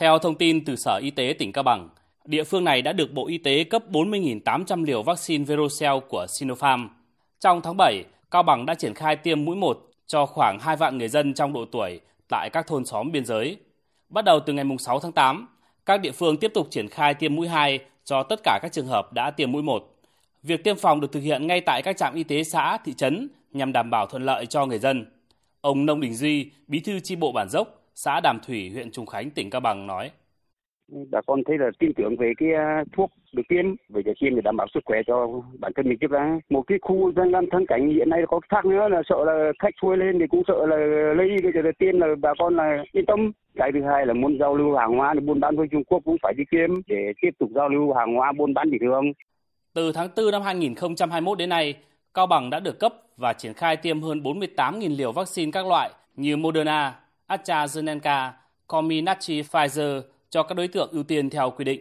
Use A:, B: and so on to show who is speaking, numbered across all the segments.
A: Theo thông tin từ Sở Y tế tỉnh Cao Bằng, địa phương này đã được Bộ Y tế cấp 40.800 liều vaccine Verocell của Sinopharm. Trong tháng 7, Cao Bằng đã triển khai tiêm mũi 1 cho khoảng 2 vạn người dân trong độ tuổi tại các thôn xóm biên giới. Bắt đầu từ ngày 6 tháng 8, các địa phương tiếp tục triển khai tiêm mũi 2 cho tất cả các trường hợp đã tiêm mũi 1. Việc tiêm phòng được thực hiện ngay tại các trạm y tế xã, thị trấn nhằm đảm bảo thuận lợi cho người dân. Ông Nông Đình Duy, bí thư chi bộ bản dốc, xã Đàm Thủy, huyện Trùng Khánh, tỉnh Cao Bằng nói.
B: Bà con thấy là tin tưởng về cái à, thuốc được tiêm, về cái tiêm để đảm bảo sức khỏe cho bản thân mình tiếp ra. Một cái khu dân gian thân cảnh hiện nay có khác nữa là sợ là khách xuôi lên thì cũng sợ là lấy cái giờ tiêm là bà con là yên tâm. Cái thứ hai là muốn giao lưu hàng hóa để buôn bán với Trung Quốc cũng phải đi tiêm để tiếp tục giao lưu hàng hóa buôn bán bình thường.
A: Từ tháng 4 năm 2021 đến nay, Cao Bằng đã được cấp và triển khai tiêm hơn 48.000 liều vaccine các loại như Moderna, AstraZeneca, Comirnaty Pfizer cho các đối tượng ưu tiên theo quy định.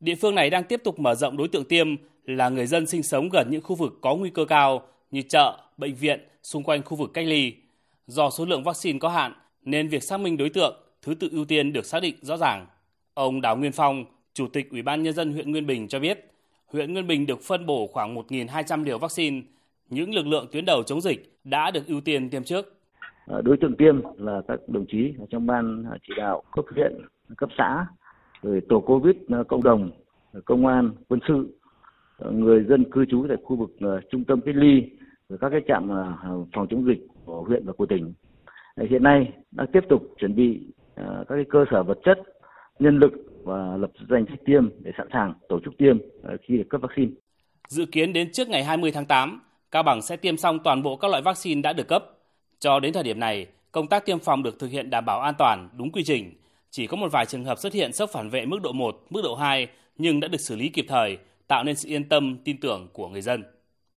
A: Địa phương này đang tiếp tục mở rộng đối tượng tiêm là người dân sinh sống gần những khu vực có nguy cơ cao như chợ, bệnh viện xung quanh khu vực cách ly. Do số lượng vaccine có hạn nên việc xác minh đối tượng, thứ tự ưu tiên được xác định rõ ràng. Ông Đào Nguyên Phong, Chủ tịch Ủy ban Nhân dân huyện Nguyên Bình cho biết, huyện Nguyên Bình được phân bổ khoảng 1.200 liều vaccine. Những lực lượng tuyến đầu chống dịch đã được ưu tiên tiêm trước.
C: Ờ, đối tượng tiêm là các đồng chí trong ban ờ, chỉ đạo cấp huyện, cấp xã, rồi tổ covid ờ, cộng đồng, công an, quân sự, người dân cư trú tại khu vực trung tâm cách ly, rồi các cái trạm phòng chống dịch của huyện và của tỉnh. Hiện nay đang tiếp tục chuẩn bị các cái cơ sở vật chất, nhân lực và lập danh sách tiêm để sẵn sàng tổ chức tiêm khi được cấp vaccine.
A: Dự kiến đến trước ngày 20 tháng 8, Cao Bằng sẽ tiêm xong toàn bộ các loại vaccine đã được cấp. Cho đến thời điểm này, công tác tiêm phòng được thực hiện đảm bảo an toàn, đúng quy trình. Chỉ có một vài trường hợp xuất hiện sốc phản vệ mức độ 1, mức độ 2 nhưng đã được xử lý kịp thời, tạo nên sự yên tâm, tin tưởng của người dân.